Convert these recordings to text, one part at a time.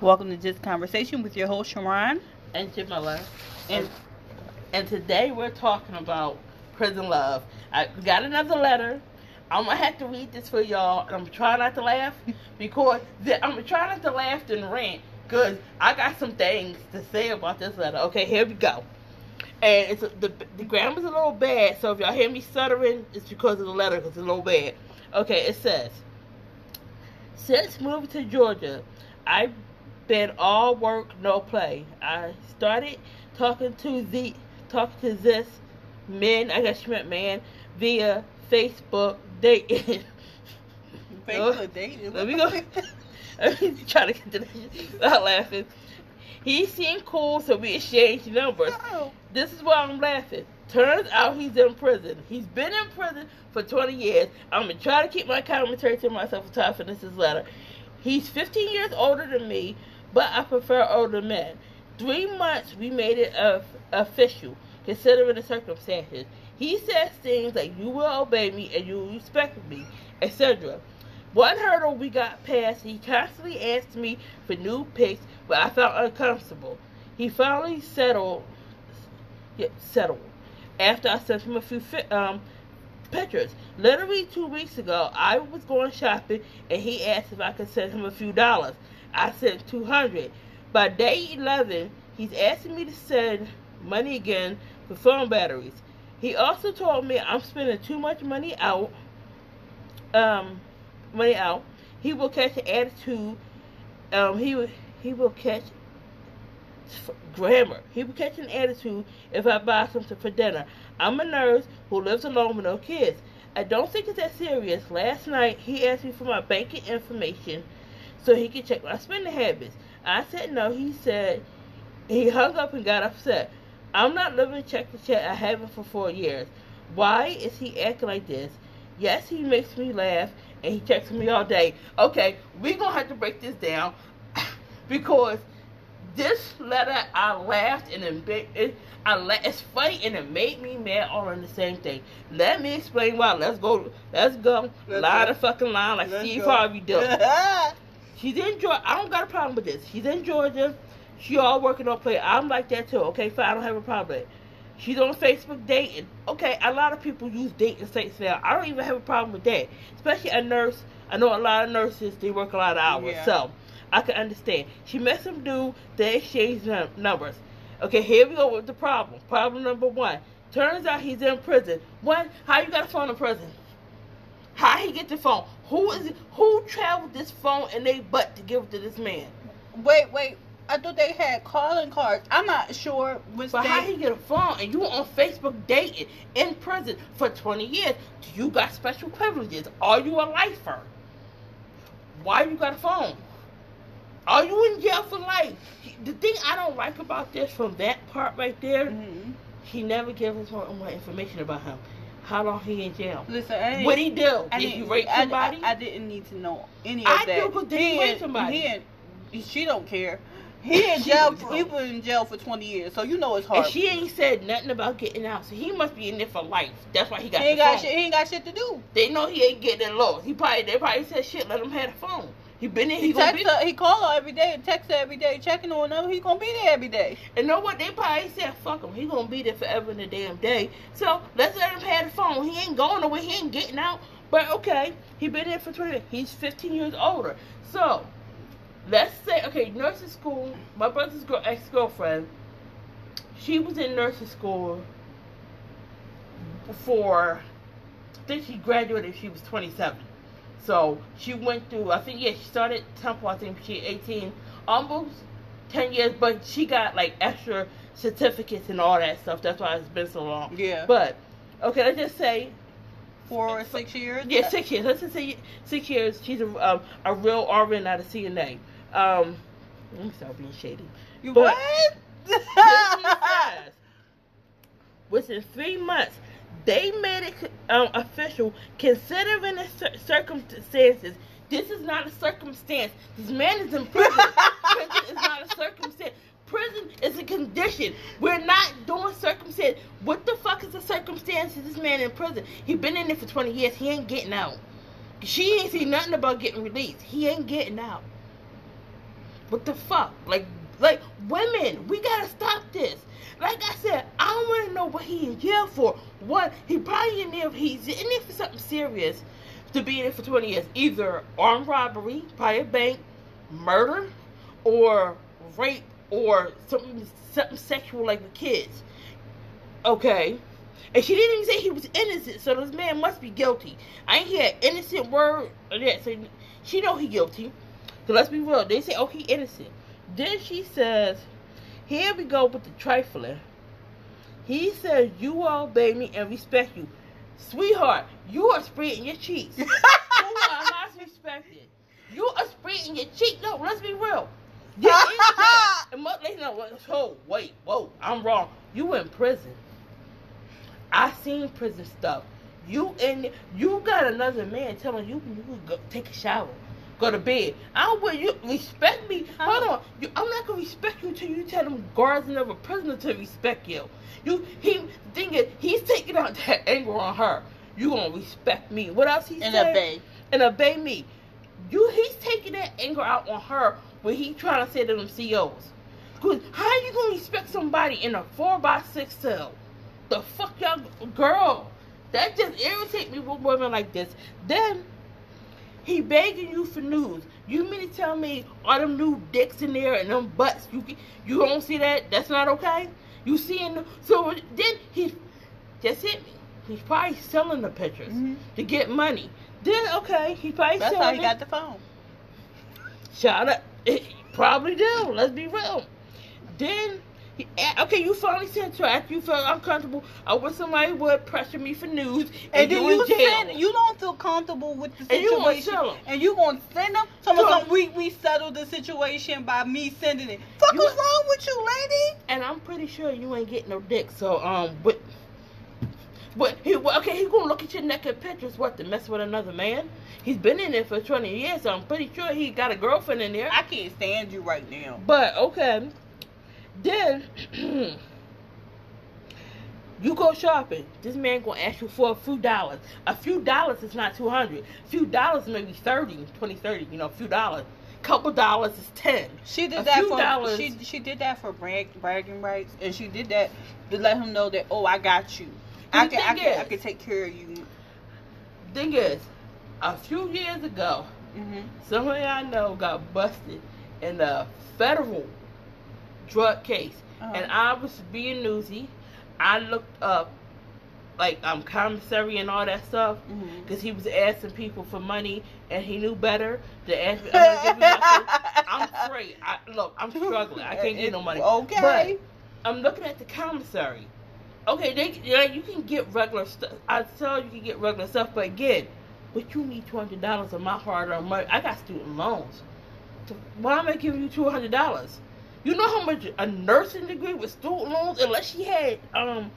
Welcome to Just Conversation with your host, Sharon. and Jamila. And and today we're talking about prison love. I got another letter. I'm gonna have to read this for y'all, and I'm trying not to laugh because the, I'm gonna try not to laugh and rant because I got some things to say about this letter. Okay, here we go. And it's the the grammar's a little bad, so if y'all hear me stuttering, it's because of the letter because it's a little bad. Okay, it says, since moving to Georgia, I've been all work, no play. I started talking to the talking to this man, I guess you meant man, via Facebook dating. Facebook dating. Let me go. I'm trying to get to this without laughing. He seemed cool, so we exchanged numbers. This is why I'm laughing. Turns out he's in prison. He's been in prison for 20 years. I'm gonna try to keep my commentary to myself until I finish this letter. He's 15 years older than me, but I prefer older men. Three months we made it of, official, considering the circumstances. He says things like "You will obey me and you will respect me," etc. One hurdle we got past, he constantly asked me for new pics, but I felt uncomfortable. He finally settled, settled after I sent him a few um, pictures. Literally two weeks ago, I was going shopping and he asked if I could send him a few dollars. I sent 200. By day 11, he's asking me to send money again for phone batteries. He also told me I'm spending too much money out. Um, money out. He will catch an attitude. Um, he he will catch grammar. He will catch an attitude if I buy something for dinner. I'm a nurse who lives alone with no kids. I don't think it's that serious. Last night he asked me for my banking information so he could check my spending habits. I said no. He said he hung up and got upset. I'm not living check to check. I haven't for four years. Why is he acting like this? Yes, he makes me laugh and he texts me all day. Okay, we're gonna have to break this down because this letter I laughed and it, it I la- it's funny and it made me mad all in the same thing. Let me explain why. Let's go. Let's go. Let's line go. the fucking line like Let's Steve go. Harvey did. She's in Georgia. I don't got a problem with this. She's in Georgia. She all working on play. I'm like that too. Okay, fine. I don't have a problem with it. She's on Facebook dating. Okay, a lot of people use dating sites now. I don't even have a problem with that. Especially a nurse. I know a lot of nurses. They work a lot of hours. Yeah. So I can understand. She met some dude. They exchanged num- numbers. Okay, here we go with the problem. Problem number one. Turns out he's in prison. One, how you got a phone in prison? How he get the phone? Who is it? Who traveled this phone in they butt to give it to this man? Wait, wait. I thought they had calling cards. I'm not sure which But how he get a phone and you on Facebook dating in prison for 20 years? Do you got special privileges? Are you a lifer? Why you got a phone? Are you in jail for life? The thing I don't like about this from that part right there, Mhm. he never gave us more more information about him. How long he in jail? Listen, I What he do? I Did he rape somebody? I, I didn't need to know any of I that. do, 'cause did he rape somebody? He in, she don't care. He in jail. he was in jail for 20 years, so you know it's and hard. she ain't said nothing about getting out, so he must be in there for life. That's why he got he ain't got phone. shit. He ain't got shit to do. They know he ain't getting low. He probably they probably said shit. Let him have the phone. He been in. He, He text be. her. He call her every day and text her every day, checking on her. He gonna be there every day. And know what? They probably said fuck him. He gonna be there forever in the damn day. So let's let him have the phone. He ain't going nowhere. He ain't getting out. But okay, he been there for twenty. He's fifteen years older. So let's say okay, nursing school. My brother's girl, ex girlfriend. She was in nursing school before. I think she graduated. She was twenty seven. So she went through. I think yeah, she started Temple. I think she eighteen, almost ten years. But she got like extra certificates and all that stuff. That's why it's been so long. Yeah. But okay, let's just say Four or six years. yeah, six years. Let's just say six years. She's a um, a real RN, not a CNA. Um, let me start being shady. You But- what? Within three months, they made it um, official, considering the cir- circumstances. This is not a circumstance. This man is in prison. prison is not a circumstance. Prison is a condition. We're not doing circumstance. What the fuck is the circumstance of this man in prison? He been in there for 20 years. He ain't getting out. She ain't seen nothing about getting released. He ain't getting out. What the fuck? Like, like women, we gotta stop this. Like I said, I don't want to know what he in jail for. What he probably in there. He's in there for something serious. To be in there for twenty years, either armed robbery, probably a bank, murder, or rape, or something something sexual like with kids. Okay. And she didn't even say he was innocent, so this man must be guilty. I ain't hear innocent word of that. So she know he guilty. So let's be real. They say, oh, he innocent. Then she says, here we go with the trifling. He says, you all obey me and respect you. Sweetheart, you are spreading your cheeks. you are not respected. You are spreading your cheek. No, let's be real. You're in jail. And most ladies know, oh, wait, whoa, I'm wrong. You in prison. I seen prison stuff. You and you got another man telling you you can go take a shower, go to bed. I don't want you respect me. Hold on, you, I'm not gonna respect you until you tell them guards and other prisoners to respect you. You he thing is he's taking out that anger on her. You gonna respect me? What else he And said? obey. and obey me. You he's taking that anger out on her when he trying to say to them COs. Cause how you gonna respect somebody in a four by six cell? The fuck y'all girl. That just irritate me with women like this. Then he begging you for news. You mean to tell me all them new dicks in there and them butts? You you don't see that? That's not okay. You seeing the, so then he just hit me. He's probably selling the pictures Mhm. to get money. Then okay, he probably That's selling how he it. got the phone. Shut up. Probably do. Let's be real. Then, he, okay, you finally sent her after you felt uncomfortable. I wish somebody would pressure me for news, and, And, then you, you send, you don't feel comfortable with the And you gonna situation, and you gonna send them. Some Sure. some we we settled the situation by me sending it. Fuck is wrong with you, lady? and I'm pretty sure you ain't getting no dick. So, um, but, but he, okay, he gonna look at your naked pictures. What to mess with another man? He's been in there for 20 years, so I'm pretty sure he got a girlfriend in there. I can't stand you right now. But okay, then you go shopping. This man gonna ask you for a few dollars. A few dollars is not two hundred. A few dollars maybe 30, 20, 30, You know, a few dollars. Couple dollars is ten. She did A that for dollars. she she did that for brag, bragging rights, and she did that to let him know that oh I got you. I can I can I can take care of you. Thing is, a few years ago, hmm somebody I know got busted in a federal drug case, Uh-huh. and I was being newsy. I looked up like um commissary and all that stuff. because he was asking people for money and he knew better to ask me. I'm, gonna give you my I'm straight. I, look, I'm struggling. I can't get no money. Okay. But I'm looking at the commissary. Okay, they yeah, you can get regular stuff. I tell you, you can get regular stuff, but again, but you need two hundred dollars of my hard-earned money. I got student loans. So why am I giving you two hundred dollars? You know how much a nursing degree with student loans, unless she had um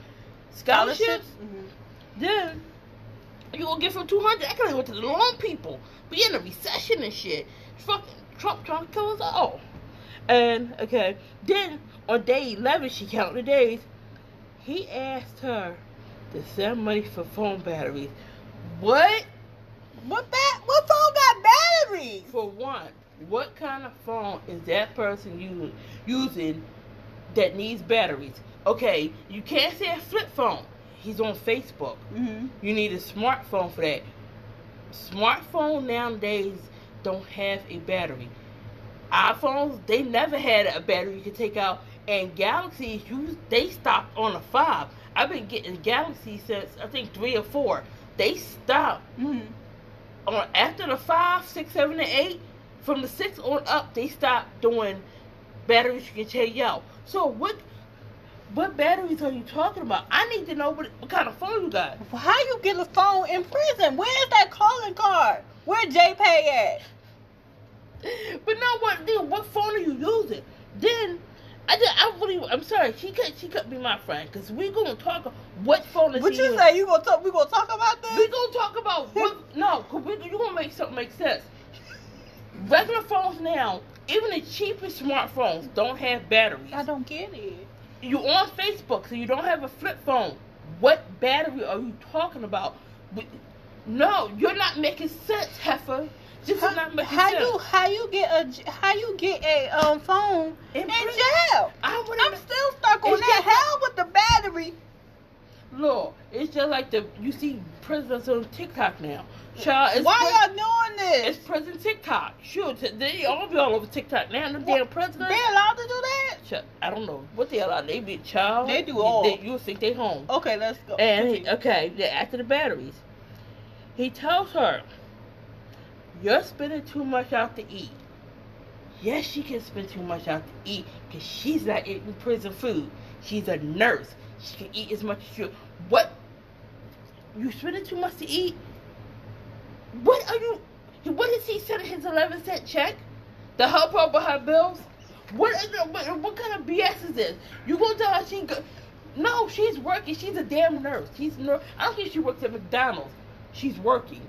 scholarships, Mhm. then you gonna get from two hundred. I have went to the loan people. We in a recession and shit. Fucking Trump trying to kill us all. And okay, then on day eleven, she counted the days. He asked her to send money for phone batteries. What? What bat? What phone got batteries? For one, what kind of phone is that person using using that needs batteries? Okay, you can't say a flip phone. He's on Facebook. Mm-hmm. You need a smartphone for that. Smartphone nowadays don't have a battery. iPhones, they never had a battery you could take out. And Galaxies, you they stopped on a five. I've been getting Galaxy since I think three or four. They stopped Mm-hmm. on after the five, six, seven, and eight. From the six on up, they stopped doing batteries you can change out. So what? What batteries are you talking about? I need to know what, what kind of phone you got. How you get a phone in prison? Where's that calling card? Where JPay at? But now what? Then what phone are you using? Then I just, I really, I'm sorry. She could, she could be my friend because we gonna talk. What phone is What you using? say? You gonna talk? We gonna talk about this? We gonna talk about what? no, cause we, you gonna make something make sense. Regular phones now, even the cheapest smartphones don't have batteries. I don't get it. You on Facebook, so you don't have a flip phone. What battery are you talking about? No, you're not making sense, Heifer. This how, is not making how sense. you how you get a how you get a um phone In in jail? I I'm still stuck on that. Hell with the battery. Look, it's just like the you see prisoners on TikTok now. Child, Why pri- y'all doing this? It's prison TikTok. Shoot, they all be all over TikTok now. Them damn prisoners. They allowed to do that? Ch- I don't know what they allow. They be child. They do all. They, you think they home. Okay, let's go. And he, okay, after the batteries, he tells her, "You're spending too much out to eat." Yes, she can spend too much out to eat because she's not eating prison food. She's a nurse. She can eat as much as you. What? You spending too much to eat? What are you? What is he sending his eleven cent check? To help her with her bills? What, is it- what? What kind of BS is this? You gonna tell her she go? No, she's working. She's a damn nurse. She's a nurse. I don't think she works at McDonald's. She's working.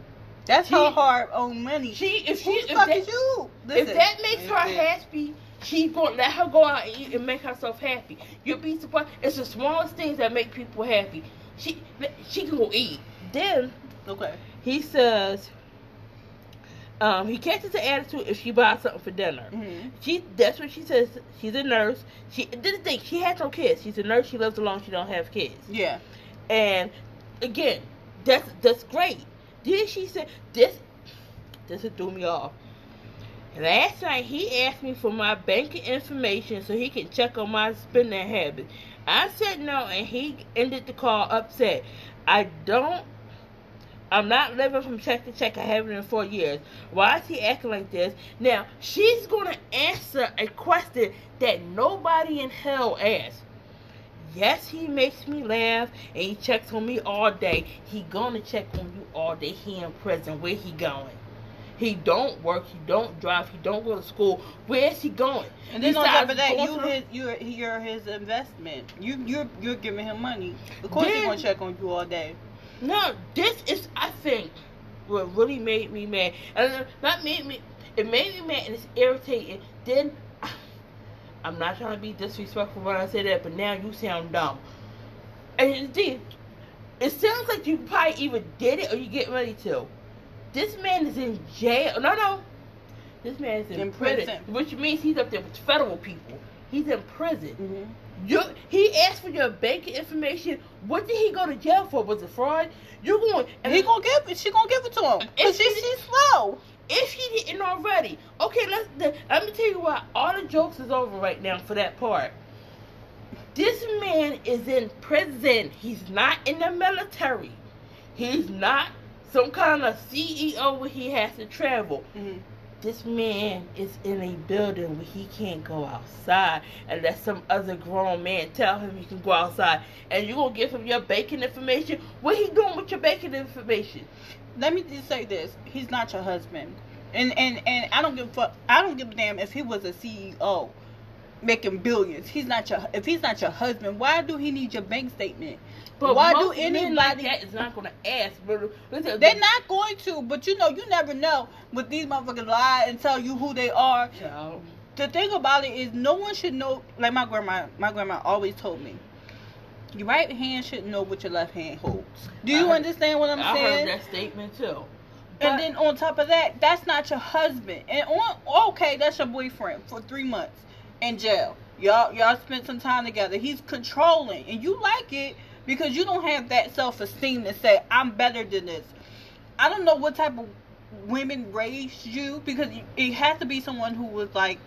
That's she- her hard own money. She if she Who if the fuck that, is you? if that makes her happy, she's gonna let her go out and eat and make herself happy. You'll be surprised. It's the smallest things that make people happy. She she can go eat. Then Okay. he says, um, he catches the attitude if she buys something for dinner. hmm She that's what she says. She's a nurse. She didn't think she has no kids. She's a nurse. She lives alone. She don't have kids. Yeah. And again, that's that's great. Then she said this this threw me off. Last night he asked me for my banking information so he can check on my spending habits. I said no and he ended the call upset. I don't I'm not living from check to check. I haven't in four years. Why is he acting like this? Now, she's going to answer a question that nobody in hell asked. Yes, he makes me laugh and he checks on me all day. He gonna check on you all day. He in prison. Where he going? He don't work. He don't drive. He don't go to school. Where's he going? And then on top of that, you his, you're you're his investment. You you're you're giving him money. Of course, Then- he's gonna check on you all day. No, this is I think what really made me mad. And uh, not made me. It made me mad and it's irritating. Then I'm not trying to be disrespectful when I say that, but now you sound dumb. And indeed, it sounds like you probably even did it or you get ready to. This man is in jail. No, no. This man is in, In prison, prison. which means he's up there with federal people. He's in prison. Mm-hmm. You, he asked for your banking information. What did he go to jail for? Was it fraud? You going? And he gonna give it. She gonna give it to him. If Cause she, she- she's slow. if he didn't already. Okay, let's. The, let me tell you why. All the jokes is over right now for that part. This man is in prison. He's not in the military. He's not some kind of CEO where he has to travel. Mm-hmm. This man is in a building where he can't go outside unless some other grown man tell him he can go outside. And you gonna give him your banking information? What he doing with your banking information? Let me just say this: he's not your husband, and and and I don't give a fuck. I don't give a damn if he was a CEO making billions. He's not your. If he's not your husband, why do he need your bank statement? But Why do men like anybody- that is not gonna ask? But listen, They're not going to, but you know, you never know. But these motherfuckers lie and tell you who they are. Child. The thing about it is, no one should know. Like my grandma, my grandma always told me, your right hand should know what your left hand holds. Do I you heard- understand what I'm I saying? heard that statement too. And then on top of that, that's not your husband. And on okay, that's your boyfriend for three months in jail. Y'all y'all spent some time together. He's controlling, and you like it because you don't have that self esteem to say I'm better than this. I don't know what type of women raised you because it has to be someone who was like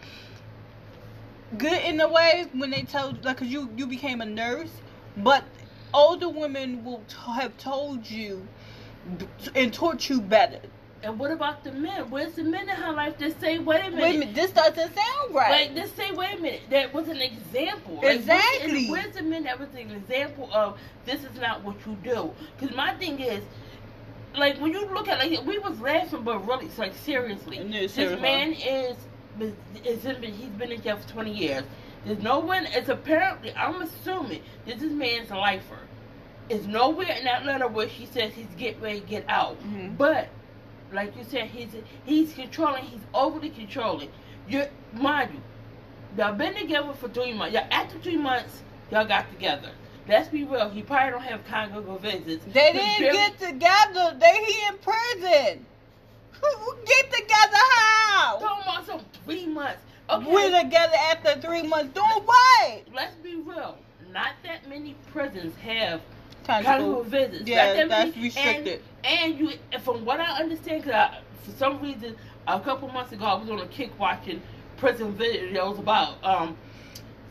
good in a way when they told like cause you you became a nurse, but older women will t- have told you and taught you better. And what about the men? Where's the men in her life that say, "Wait a minute"? Wait a minute, this doesn't sound right. Like, just say, wait a minute, that was an example. Like, Exactly. Where's, where's the men that was an example of this is not what you do? Because my thing is, like, when you look at, like, we was laughing, but really, it's like, seriously. No, this man is, is in, he's been in jail for 20 years. There's no one, it's apparently, I'm assuming, this is man's lifer. It's nowhere in that letter where she says he's get ready get out. Mhm. But like you said, he's he's controlling. He's overly controlling. You mind you, y'all been together for three months. Y'all after three months, y'all got together. Let's be real. He probably don't have conjugal visits. They didn't barely- get together. They he in prison. Get together how? Some three months. Okay. We're together after three months. Doing what? Let's be real. Not that many prisons have Conjugal. visits. Yeah, that that's restricted. And, and you, from what I understand, because for some reason, a couple months ago, I was on a kick watching prison videos about um,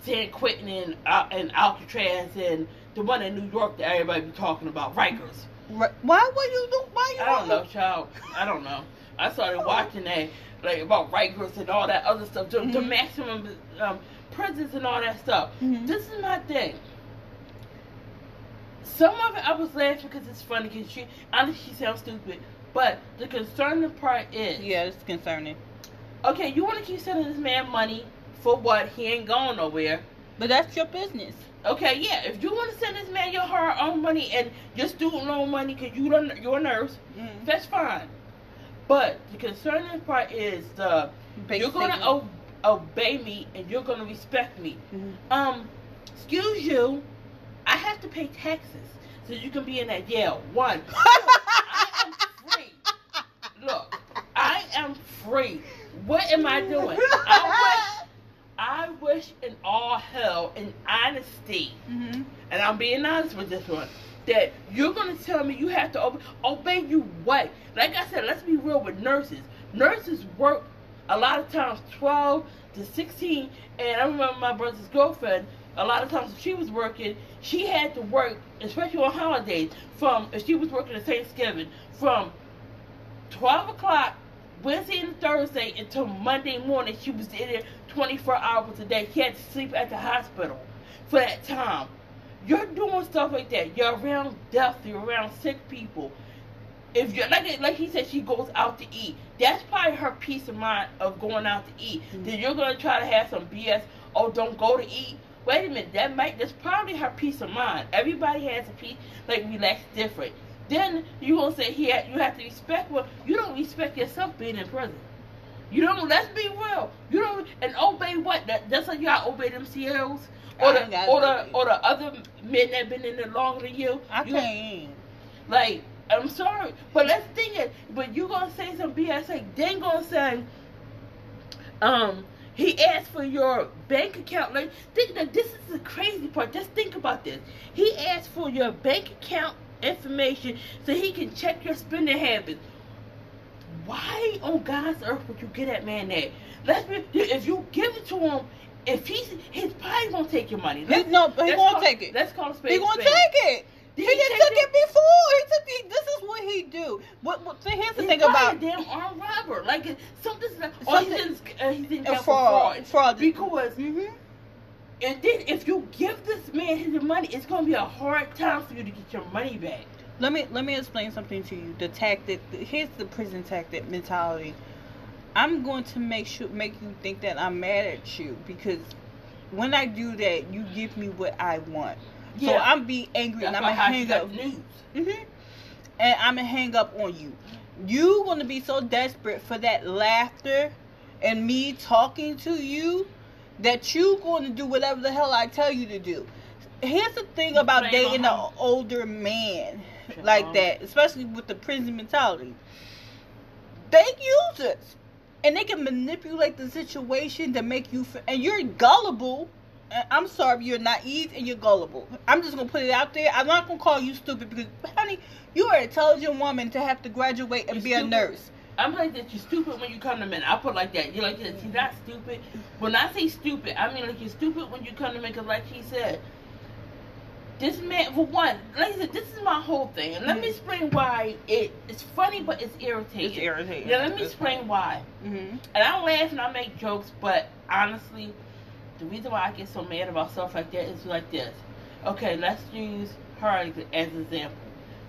San Quentin and, uh, and Alcatraz and the one in New York that everybody be talking about, Rikers. Right. Why would you do? Why you? I don't know, child. I don't know. I started watching that, like about Rikers and all that other stuff, the, the Mhm. maximum um, prisons and all that stuff. Mhm. This is my thing. Some of it I was laughing because it's funny because she, honestly, she sounds stupid. But the concerning part is, Yeah, it's concerning. okay, you want to keep sending this man money for what? He ain't going nowhere. But that's your business. Okay, yeah. If you want to send this man your hard-earned money and your student loan money because you don't, you're a nurse, Mm. that's fine. But the concerning part is the Basic you're gonna o- obey me and you're gonna respect me. Mhm. Um, excuse you, I have to pay taxes so you can be in that Yale. One, I am free. Look, I am free. What am I doing? I wish, I wish in all hell and honesty, Mhm. and I'm being honest with this one, that you're gonna tell me you have to obey, obey you what? Like I said, let's be real with nurses. Nurses work a lot of times 12 to 16, and I remember my brother's girlfriend. A lot of times, if she was working, she had to work, especially on holidays. From if she was working at Thanksgiving, from 12 o'clock Wednesday and Thursday until Monday morning, she was in there 24 hours a day. She had to sleep at the hospital for that time. You're doing stuff like that. You're around death. You're around sick people. If you're like like he said, she goes out to eat. That's probably her peace of mind of going out to eat. Mhm. Then you're gonna try to have some BS. Oh, don't go to eat. Wait a minute. That might. That's probably her peace of mind. Everybody has a peace. Like relax different. Then you won't say he ha- you have to respect. Well, you don't respect yourself being in prison. You don't. Let's be real. You don't and obey what? That, that's how you gotta obey them CLs or the or the or the other men that been in there longer than you. I you can't. like, I'm sorry, but let's think it. But you gonna say some BS? Like, then gonna say, um, he asked for your bank account. Like, think that this is the crazy part. Just think about this. He asked for your bank account information so he can check your spending habits. Why on God's earth would you get that man that? Let's be, if you give it to him, if he's he's probably gonna take your money. Let's- no, he call- take it. Let's call a spade. He spade. take it. Did he he just took it? it before. He took it. This is what he do. What? what see, here's the He's thing about a damn armed robber. Like something's. Or he's in, uh, he's in jail for fraud. fraud. Fraud. Because Mhm. and then if you give this man his money, it's gonna be a hard time for you to get your money back. Let me let me explain something to you. The tactic. Here's the prison tactic mentality. I'm going to make sure make you think that I'm mad at you because when I do that, you give me what I want. So Yeah. I'm be angry and I'm gonna hang up. news. hmm And I'm gonna hang up on you. You gonna be so desperate for that laughter and me talking to you that you going to do whatever the hell I tell you to do. Here's the thing about dating an older man like that, especially with the prison mentality. They use it, and they can manipulate the situation to make you. F- and you're gullible. I'm sorry, you're naive and you're gullible. I'm just gonna put it out there. I'm not gonna call you stupid because, honey, you are an intelligent woman to have to graduate and You're be a nurse. I'm like that. You're stupid when you come to men. I put like that. You're like that. You're not stupid. When I say stupid, I mean like you're stupid when you come to men. Cause like he said, this man for one, like I said, this is my whole thing. And let me Mhm. explain why it, it's funny, but it's irritating. It's irritating. Yeah, let me It's explain why. Mm-hmm. And I laugh and I make jokes, but honestly, the reason why I get so mad about stuff like that is like this. Okay, let's use her as as an example.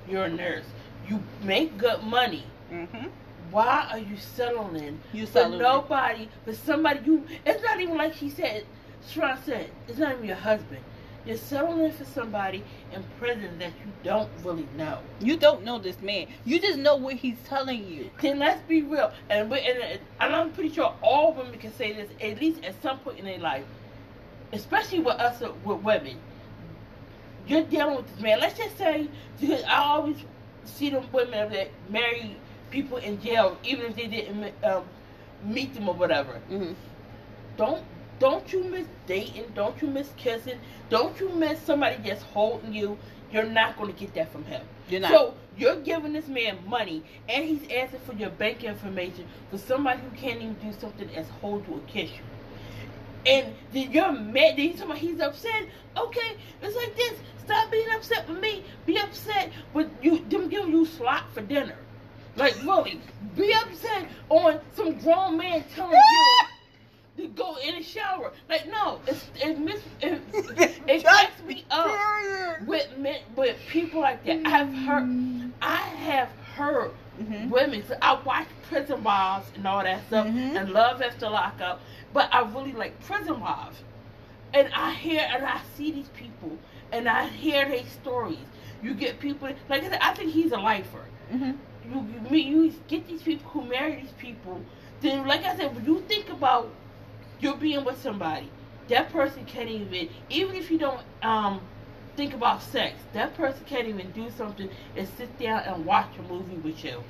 You're a nurse. You make good money. Mm-hmm. Why are you settling You for nobody, for somebody you? It's not even like he said. Sharon said, it's not even your husband. You're settling for somebody in prison that you don't really know. You don't know this man. You just know what he's telling you. Then let's be real, and we, and, and I'm pretty sure all women can say this at least at some point in their life, especially with us with women. You're dealing with this man. Let's just say because I always see them women that marry people in jail, even if they didn't um, meet them or whatever. Mm-hmm. Don't don't you miss dating? Don't you miss kissing? Don't you miss somebody just holding you? You're not going to get that from him. You're not. So you're giving this man money, and he's asking for your bank information for somebody who can't even do something as hold you or kiss you. And then you're mad. Then he's talking about he's upset. Okay, it's like this. Stop being upset with me. Be upset with you. Them giving you slot for dinner. Like really, be upset on some grown man telling you to go in the shower. Like no, it's it miss it, it cracks me up with men, with people like that. I've heard, I have heard Mhm. women. So I watch Prison Wives and all that stuff, Mhm. and Love After Lockup. But I really like Prison Wives, and I hear and I see these people, and I hear their stories. You get people like I said. I think he's a lifer. Mm-hmm. You you, meet, you get these people who marry these people. Then, like I said, when you think about you're being with somebody, that person can't even even if you don't um think about sex, that person can't even do something and sit down and watch a movie with you.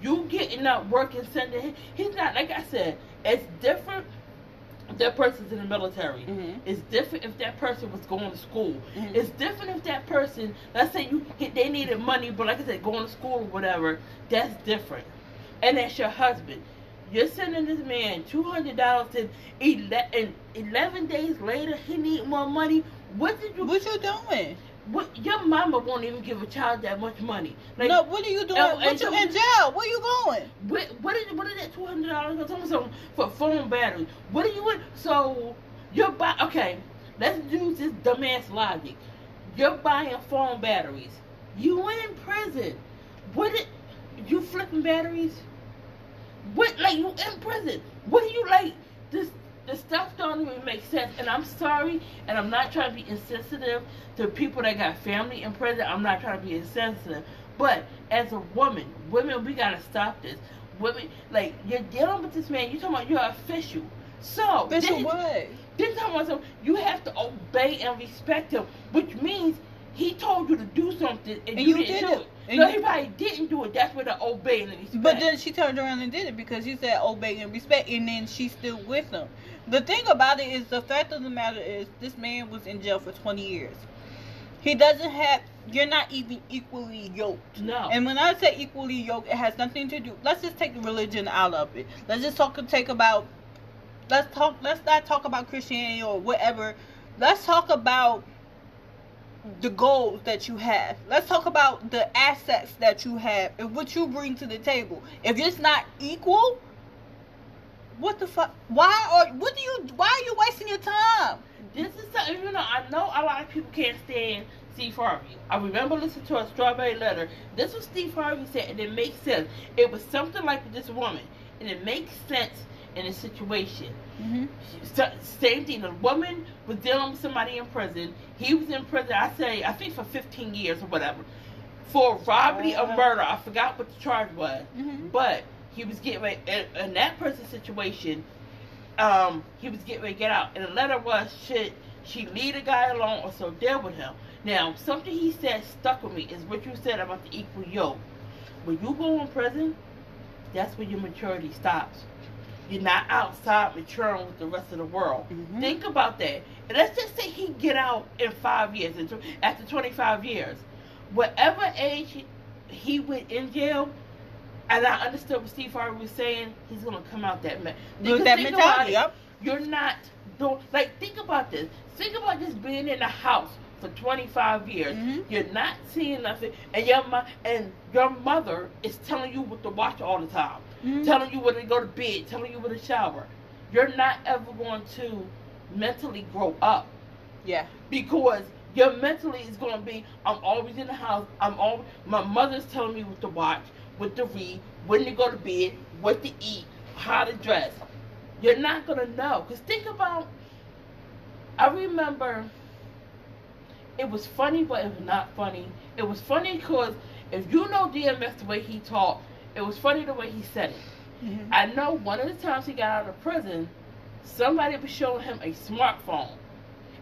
You getting up working Sunday, he's not like I said. It's different. If that person's in the military, Mhm. it's different if that person was going to school. Mhm. It's different if that person, let's say you they needed money, but like I said, going to school or whatever, that's different. And that's your husband. You're sending this man two hundred dollars, and eleven days later he need more money. What did you? What you doing? What your mama won't even give a child that much money. Like, no, what are you doing? Uh, and- what you in jail? Where you going? what what is what is that two hundred dollars or something something for phone battery? What are you in? So you're buy okay. Let's use this dumbass logic. You're buying phone batteries. You in prison. What it, you flipping batteries? What like you in prison? What do you like? This the stuff don't even make sense. And I'm sorry, and I'm not trying to be insensitive to people that got family in prison. I'm not trying to be insensitive. But as a woman, women, we gotta stop this. Women, like you're dealing with this man. you're talking about you're official. So Official this- what? this time was you have to obey and respect him, which means he told you to do something and, And you, you didn't did do it. it. And you- he probably didn't do it. That's where the obey and respect. But then she turned around and did it because you said obey and respect, and then she's still with him. The thing about it is, the fact of the matter is, this man was in jail for 20 years. He doesn't have. You're not even equally yoked. no, And when I say equally yoked, it has nothing to do. Let's just take the religion out of it. Let's just talk. And take about. Let's talk. Let's not talk about Christianity or whatever. Let's talk about the goals that you have. Let's talk about the assets that you have and what you bring to the table. If it's not equal, what the fuck? Why are what do you? Why are you wasting your time? this is something you know. I know a lot of people can't stand Steve Harvey. I remember listening to a Strawberry Letter. This was Steve Harvey said, and it makes sense. It was something like this woman, and it makes sense in a situation. Mm-hmm. So- Same thing. A woman was dealing with somebody in prison. He was in prison. I say, I think for 15 years or whatever, for robbery or murder. I forgot what the charge was, Mm-hmm. but he was getting ready. In, that person's situation, um, he was getting ready to get out. And the letter was, should she leave the guy alone or so deal with him? Now, something he said stuck with me is what you said about the equal yoke. When you go in prison, that's when your maturity stops. You're not outside maturing with the rest of the world. Mhm. Think about that. And let's just say he get out in five years, and after 25 years, whatever age he, went in jail, and I understood what Steve Harvey was saying, he's gonna come out that man. With that mentality, yep. You're not doing like think about this. Think about just being in a house for 25 years. Mhm. You're not seeing nothing, and your and your mother is telling you what to watch all the time Mhm. telling you when to go to bed, telling you when to shower. You're not ever going to mentally grow up Yeah. because your mentally is going to be I'm always in the house. I'm all my mother's telling me what to watch, what to read, when to go to bed, what to eat, how to dress. You're not going to know because think about. I remember. It was funny, but it was not funny. It was funny because if you know DMX the way he talked, it was funny the way he said it. Mhm. I know one of the times he got out of prison, somebody was showing him a smartphone,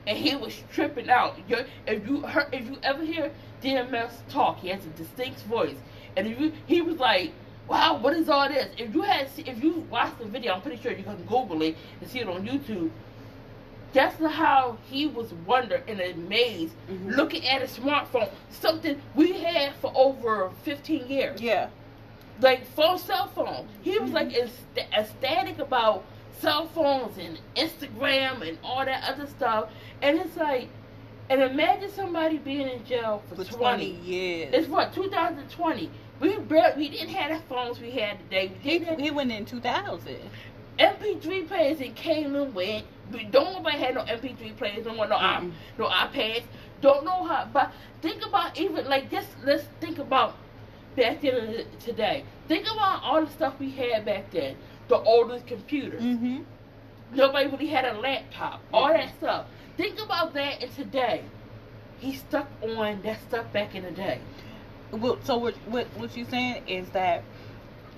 and he was tripping out. you if you heard, if you ever hear DMX talk, he has a distinct voice, and if you, he was like, wow, what is all this? If you had, if you watched the video, I'm pretty sure you can Google it and see it on YouTube. That's how he was wondering and amazed, Mhm. looking at a smartphone, something we had for over 15 years Yeah. Like phone cell phone. He was like mm-hmm. ecstatic about cell phones and Instagram and all that other stuff. And it's like, and imagine somebody being in jail for, For 20. 20 years. It's what 2020. We barely, we didn't have the phones we had today. We He, he went in 2000. MP3 players that came and went. We don't nobody had no MP3 players. No one no Mm-mm. no iPads. Don't know how. But think about even like just let's think about back then and today. Think about all the stuff we had back then. The oldest computers. Mm-hmm. Nobody really had a laptop. All that stuff. Think about that and today. He stuck on that stuff back in the day. Well, so what, what what you're saying is that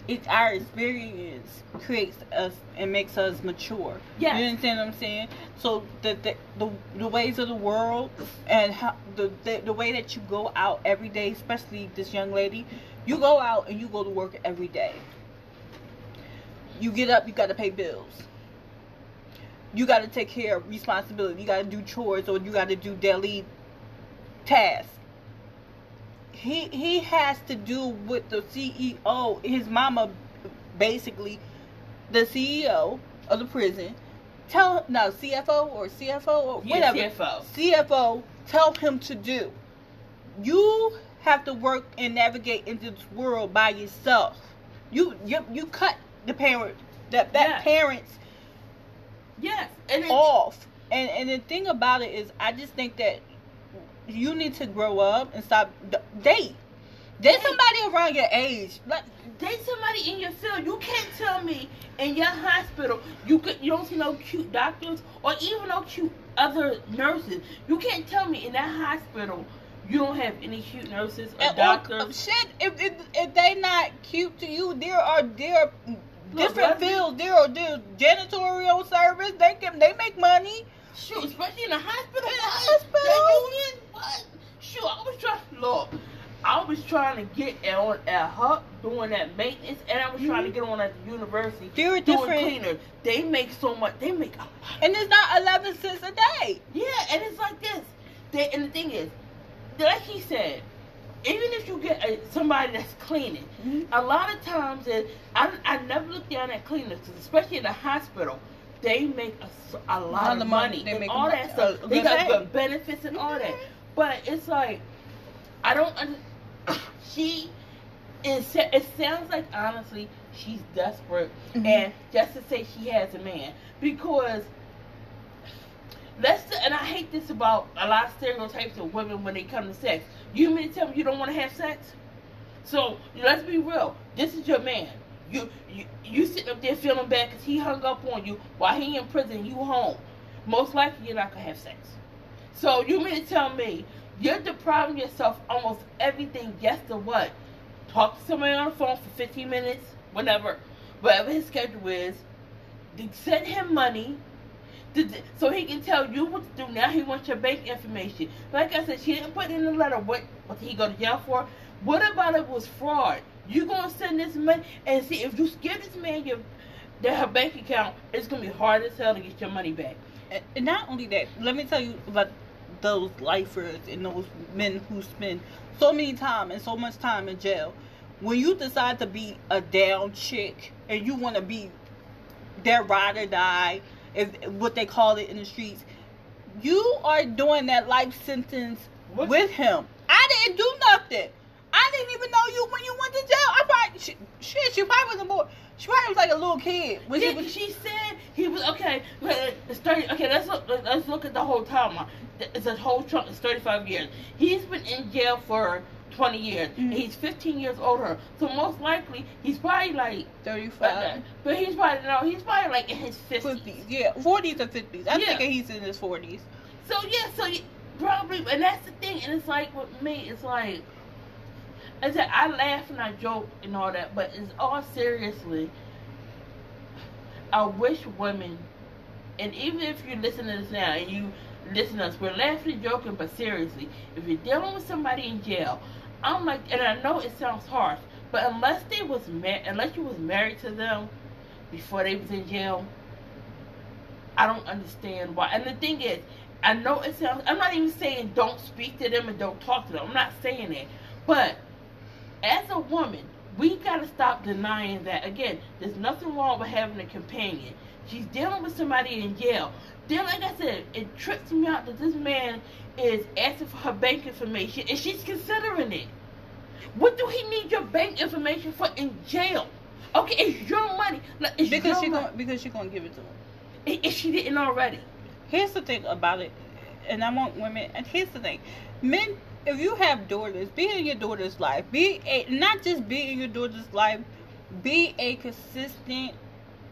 it's our experience creates us and makes us mature. Yes. You understand what I'm saying? So the the, the, the ways of the world and how the, the the way that you go out every day, especially this young lady, you go out and you go to work every day. You get up, you got to pay bills. You got to take care of responsibility. You got to do chores or you got to do daily tasks he he has to do with the CEO. His mama, basically, the CEO of the prison. Tell no CFO or CFO or Yeah, whatever CFO. CFO tell him to do. You have to work and navigate into this world by yourself. You you you cut the parent that that Yes. parents Yes. And off. And and the thing about it is, I just think that you need to grow up and stop date. Date somebody around your age. Like, Date somebody in your field. You can't tell me in your hospital you could you don't see no cute doctors or even no cute other nurses. You can't tell me in that hospital you don't have any cute nurses or and- or- doctors. shit, if, if if they not cute to you, there are there are different fields. There are there janitorial service. They can they make money. Shoot, especially in the hospital. In the hospital? Shoot, I was trying. Look, I was trying to get on at HUP doing that maintenance, and I was trying to mm-hmm. get on at the university There are doing different, cleaner. They make so much. They make a lot. and it's not eleven cents a day. Yeah, and it's like this. They, and the thing is, like he said, even if you get a, somebody that's cleaning, mm-hmm. a lot of times, it, I, I never look down at cleaners, especially in the hospital, they make a lot lot of of money, money. They and make all that stuff. a they got benefits and all that. Mm-hmm. But it's like, I don't. She is. It sounds like honestly, she's desperate, Mhm. and just to say she has a man because let's and I hate this about a lot of stereotypes of women when they come to sex. You mean to tell me you don't want to have sex? So let's be real. This is your man. You you you sitting up there feeling bad because he hung up on you while he in prison. You home. Most likely you're not gonna have sex. So you mean to tell me you're depriving yourself almost everything just to what? Talk to somebody on the phone for 15 minutes, whatever, whatever his schedule is. Send him money to, so he can tell you what to do. Now he wants your bank information. Like I said, she didn't put in the letter what what he go to jail for. What about it was fraud? You gonna send this money and see if you give this man your that her bank account, it's gonna be hard as hell to get your money back. And not only that, let me tell you about those lifers and those men who spend so many time and so much time in jail. When you decide to be a down chick and you want to be their ride or die, is what they call it in the streets, you are doing that life sentence What- with him. I didn't do nothing. I didn't even know you when you went to jail. I probably shit. she probably was a boy. She probably was like a little kid when Yeah, she was. she said he was okay. It's thirty. Okay, let's look. Let's look at the whole timeline. It's a whole chunk. It's thirty-five years. He's been in jail for twenty years. Mhm. And he's fifteen years older. So most likely he's probably like. 35. but he's probably no. He's probably like in his fifties. 50s, yeah, 40s or 50s. I'm Yeah. thinking he's in his 40s. So yeah. So you- probably, and that's the thing. And it's like with me, it's like. I said I laugh and I joke and all that, but it's all seriously. I wish women, and even if you listen to this now and you listen to us, we're laughing and joking, but seriously, if you're dealing with somebody in jail, I'm like, and I know it sounds harsh, But unless they was mar- unless you was married to them before they was in jail, I don't understand why. And the thing is, I know it sounds. I'm not even saying don't speak to them and don't talk to them. I'm not saying that. But as a woman, we gotta stop denying that. Again, there's nothing wrong with having a companion. She's dealing with somebody in jail. Then, like I said, it trips me out that this man is asking for her bank information and she's considering it. What do he need your bank information for in jail? Okay, it's your money. Like, it's because your she money. gonna because she gonna give it to him. If she didn't already. Here's the thing about it, and I want women. And here's the thing, men. If you have daughters, be in your daughter's life. Be a not just be in your daughter's life. Be a consistent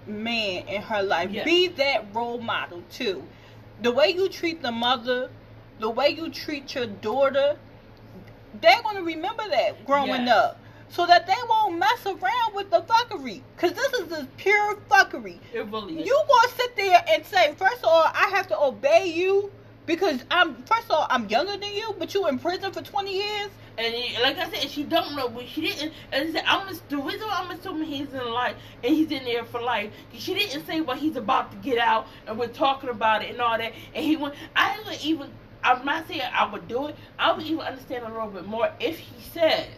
man in her life. Yes. Be that role model too. The way you treat the mother, the way you treat your daughter, they're gonna remember that growing Yes. up. So that they won't mess around with the fuckery. Cause this is just pure fuckery. It really is. You gonna sit there and say, first of all, I have to obey you because I'm first of all I'm younger than you, but you in prison for twenty years. And like I said, she don't know, but she didn't. And I said, I'm the reason why I'm assuming he's in life and he's in there for life. She didn't say what he's about to get out, and we're talking about it and all that. And he went. I would even. I'm not saying I would do it. I would even understand a little bit more if he said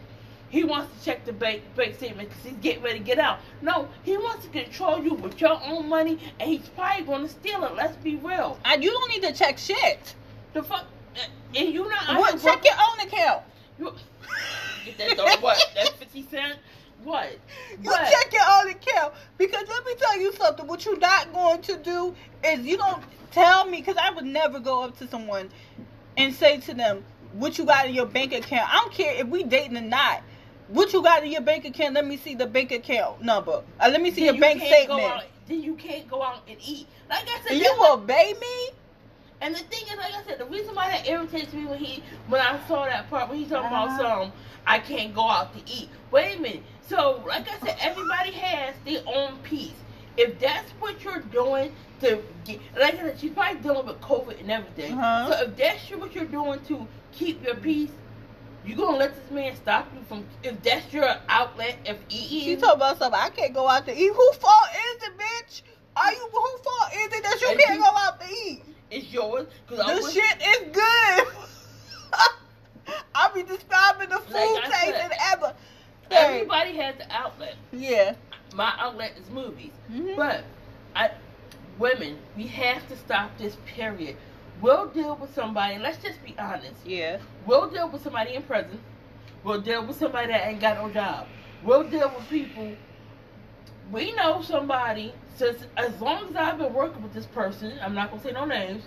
he wants to check the bank bank statement because he's getting ready to get out. No, he wants to control you with your own money, and he's probably going to steal it. Let's be real. And you don't need to check shit. The fuck. Uh, and you not. What, check broke- your own account. you, get that dog what? That's fifty cent. What? You What? check your own account because let me tell you something. What you're not going to do is you don't tell me because I would never go up to someone and say to them what you got in your bank account. I don't care if we dating or not. What you got in your bank account? Let me see the bank account number. Uh, let me see Then your you bank statement. out- Then you can't go out and eat. Like I said, you obey me? And the thing is, like I said, the reason why that irritates me when he, when I saw that part when he's talking about Uh-huh. some, I can't go out to eat. Wait a minute. So, like I said, everybody has their own peace. If that's what you're doing to get, like I said, she's probably dealing with COVID and everything. Uh-huh. So if that's what you're doing to keep your peace, you gonna let this man stop you from? If that's your outlet of eating, She talking about something. I can't go out to eat. Who fault is it, bitch? Are you who fault is it that you And can't you- go out to eat? it's yours. Cause I This wish- shit is good. I be describing the food Like I taste said, and ever. Everybody has the outlet. Yeah. My outlet is movies. Mhm. But I, women, we have to stop this. Period. We'll deal with somebody. Let's just be honest. Yeah. We'll deal with somebody in prison. We'll deal with somebody that ain't got no job. We'll deal with people. We know somebody. Since as long as I've been working with this person, I'm not gonna say no names.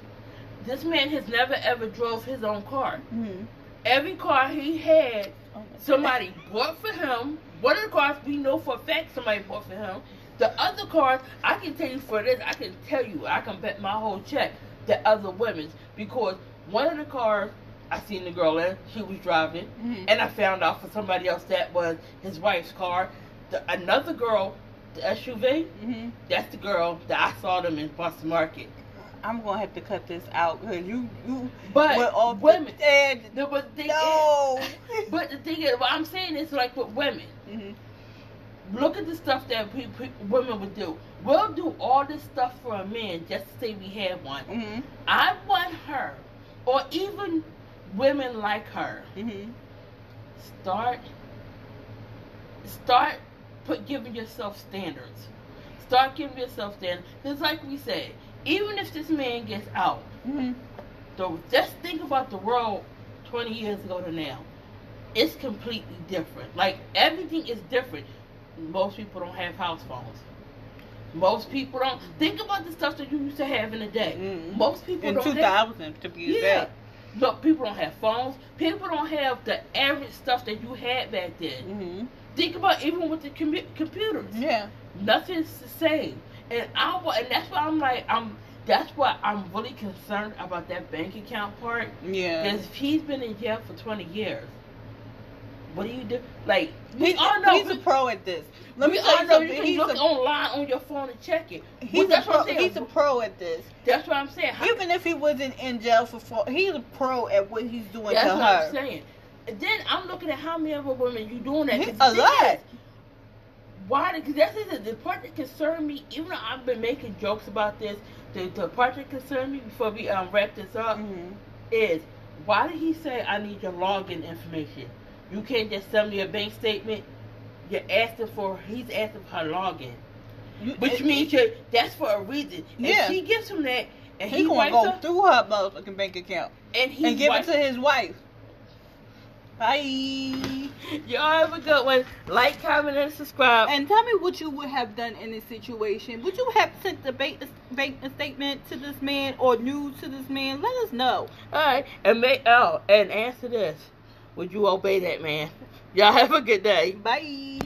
This man has never ever drove his own car. Mm-hmm. Every car he had Oh, somebody bought for him. One of the cars we know for a fact somebody bought for him. The other cars, I can tell you for this, I can tell you, I can bet my whole check the other women's because one of the cars I seen the girl in, she was driving, Mhm. and I found out for somebody else that was his wife's car. The, another girl, the SUV, Mhm. that's the girl that I saw them in Boston Market. I'm gonna have to cut this out because you you But went off women, the the, but the thing No. is, but the thing is, what I'm saying is like with women. Mhm. Look at the stuff that pe- women would do. We'll do all this stuff for a man just to say we have one. Mhm. I want her, or even women like her, Mhm. start start put giving yourself standards. Start giving yourself standards. Because like we said, even if this man gets out, Mhm. so just think about the world 20 years ago to now. It's completely different. Like everything is different. Most people don't have house phones. Most people don't think about the stuff that you used to have in the day. Mhm. Most people In don't have 2000 to be yeah. exact. No, people don't have phones. People don't have the average stuff that you had back then. Mhm. Think about even with the commu- computers. Yeah. Nothing's the same. And I and that's why I'm like I'm. That's why I'm really concerned about that bank account part. Yeah. Because he's been in jail for 20 years, what do you do? Like we He's, all know. he's a pro at this. Let me tell all know something. you can He's look a, online on your phone and check it. he's, Well, a pro, he's a pro at this. That's what I'm saying. How- Even if he wasn't in jail for four, he's a pro at what he's doing That's to what her. I'm saying. And then I'm looking at how many other women you doing that. A lot. is, why? Because that's the, the part that concerned me. Even though I've been making jokes about this, the, the part that concerned me before we um, wrap this up Mhm. is why did he say I need your login information? You can't just send me a bank statement. You're asking for. He's asking for her login, You- which means you're, that's for a reason. Yeah. she gives him that, and he, he, gonna go her, through her motherfucking bank account and he and give it to his wife. Bye. Y'all have a good one. Like, comment, and subscribe. And tell me what you would have done in this situation. Would you have sent the bank, bank statement to this man or news to this man? Let us know. All right, and make oh, and answer this: Would you obey that man? Y'all have a good day. Bye.